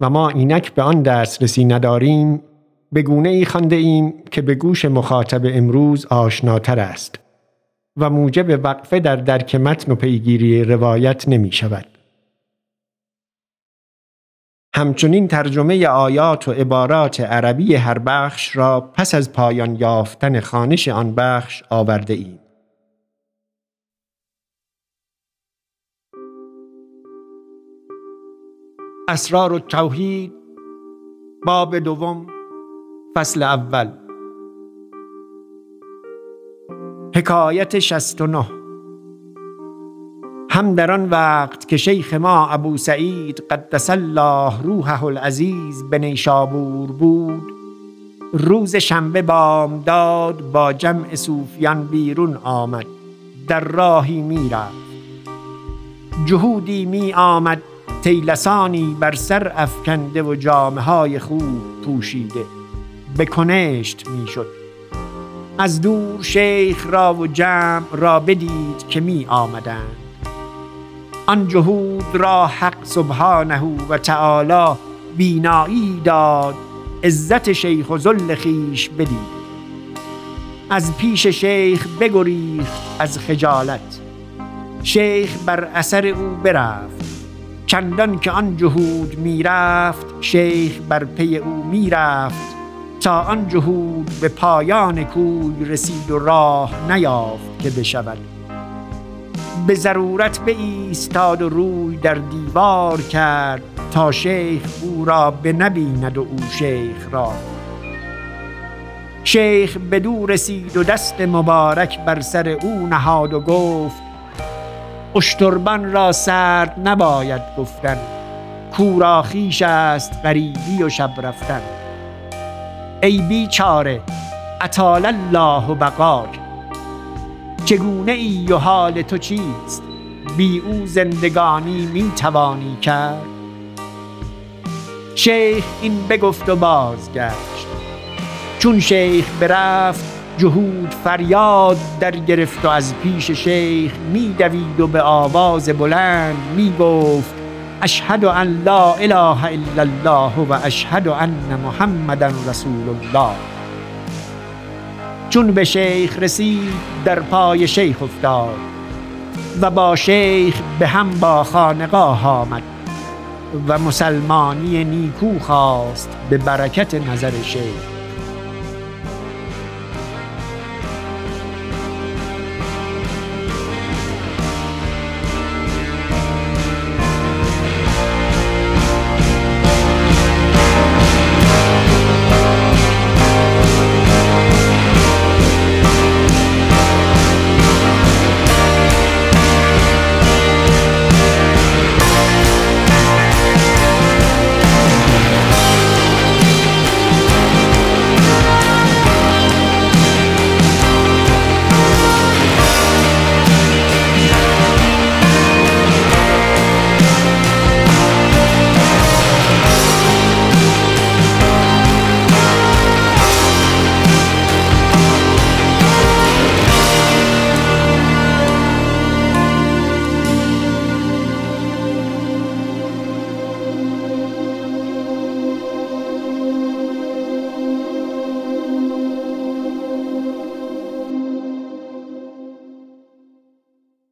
و ما اینک به آن دسترسی نداریم به گونه ای خانده ایم که به گوش مخاطب امروز آشناتر است و موجب وقفه در درک متن و پیگیری روایت نمی شود. همچنین ترجمه آیات و عبارات عربی هر بخش را پس از پایان یافتن خانش آن بخش آورده ایم. اسرار و توحید. باب دوم فصل اول. حکایت 69 هم در آن وقت که شیخ ما ابو سعید قدس الله روحه العزیز به نیشابور بود روز شنبه بامداد با جمع صوفیان بیرون آمد. در راهی می رفت جهودی می آمد تیلسانی بر سر افکنده و جامه های خوب پوشیده. به کنشت می شد از دور شیخ را و جمع را بدید که می آمدند آن جهود را حق سبحانه و تعالی بینایی داد عزت شیخ و ذل خیش بدید. از پیش شیخ بگریخت از خجالت. شیخ بر اثر او برفت. چندان که آن جهود می‌رفت شیخ بر پی او می‌رفت. تا آن جهود به پایان کوی رسید و راه نیافت که بشود. به ضرورت به ایستاد و روی در دیوار کرد تا شیخ او را به نبیند و او شیخ را. شیخ به دور رسید و دست مبارک بر سر او نهاد و گفت اشتربان را سرد نباید گفتن. کورا خیش است غریبی و شب رفتن. ای بیچاره اطال الله و بقاک. چگونه ای و حال تو چیست؟ بی او زندگانی می توانی کرد. شیخ این بگفت و بازگشت. چون شیخ برفت جهود فریاد در گرفت و از پیش شیخ می دوید و به آواز بلند می گفت اشهد ان لا اله الا الله و اشهد ان محمدا رسول الله. چون به شیخ رسید در پای شیخ افتاد و با شیخ به هم با خانقاه آمد و مسلمانی نیکو خواست به برکت نظر شیخ.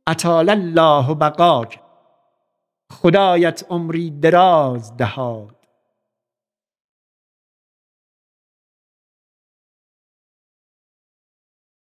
اطال الله بقاک. خدایت عمری دراز دهاد.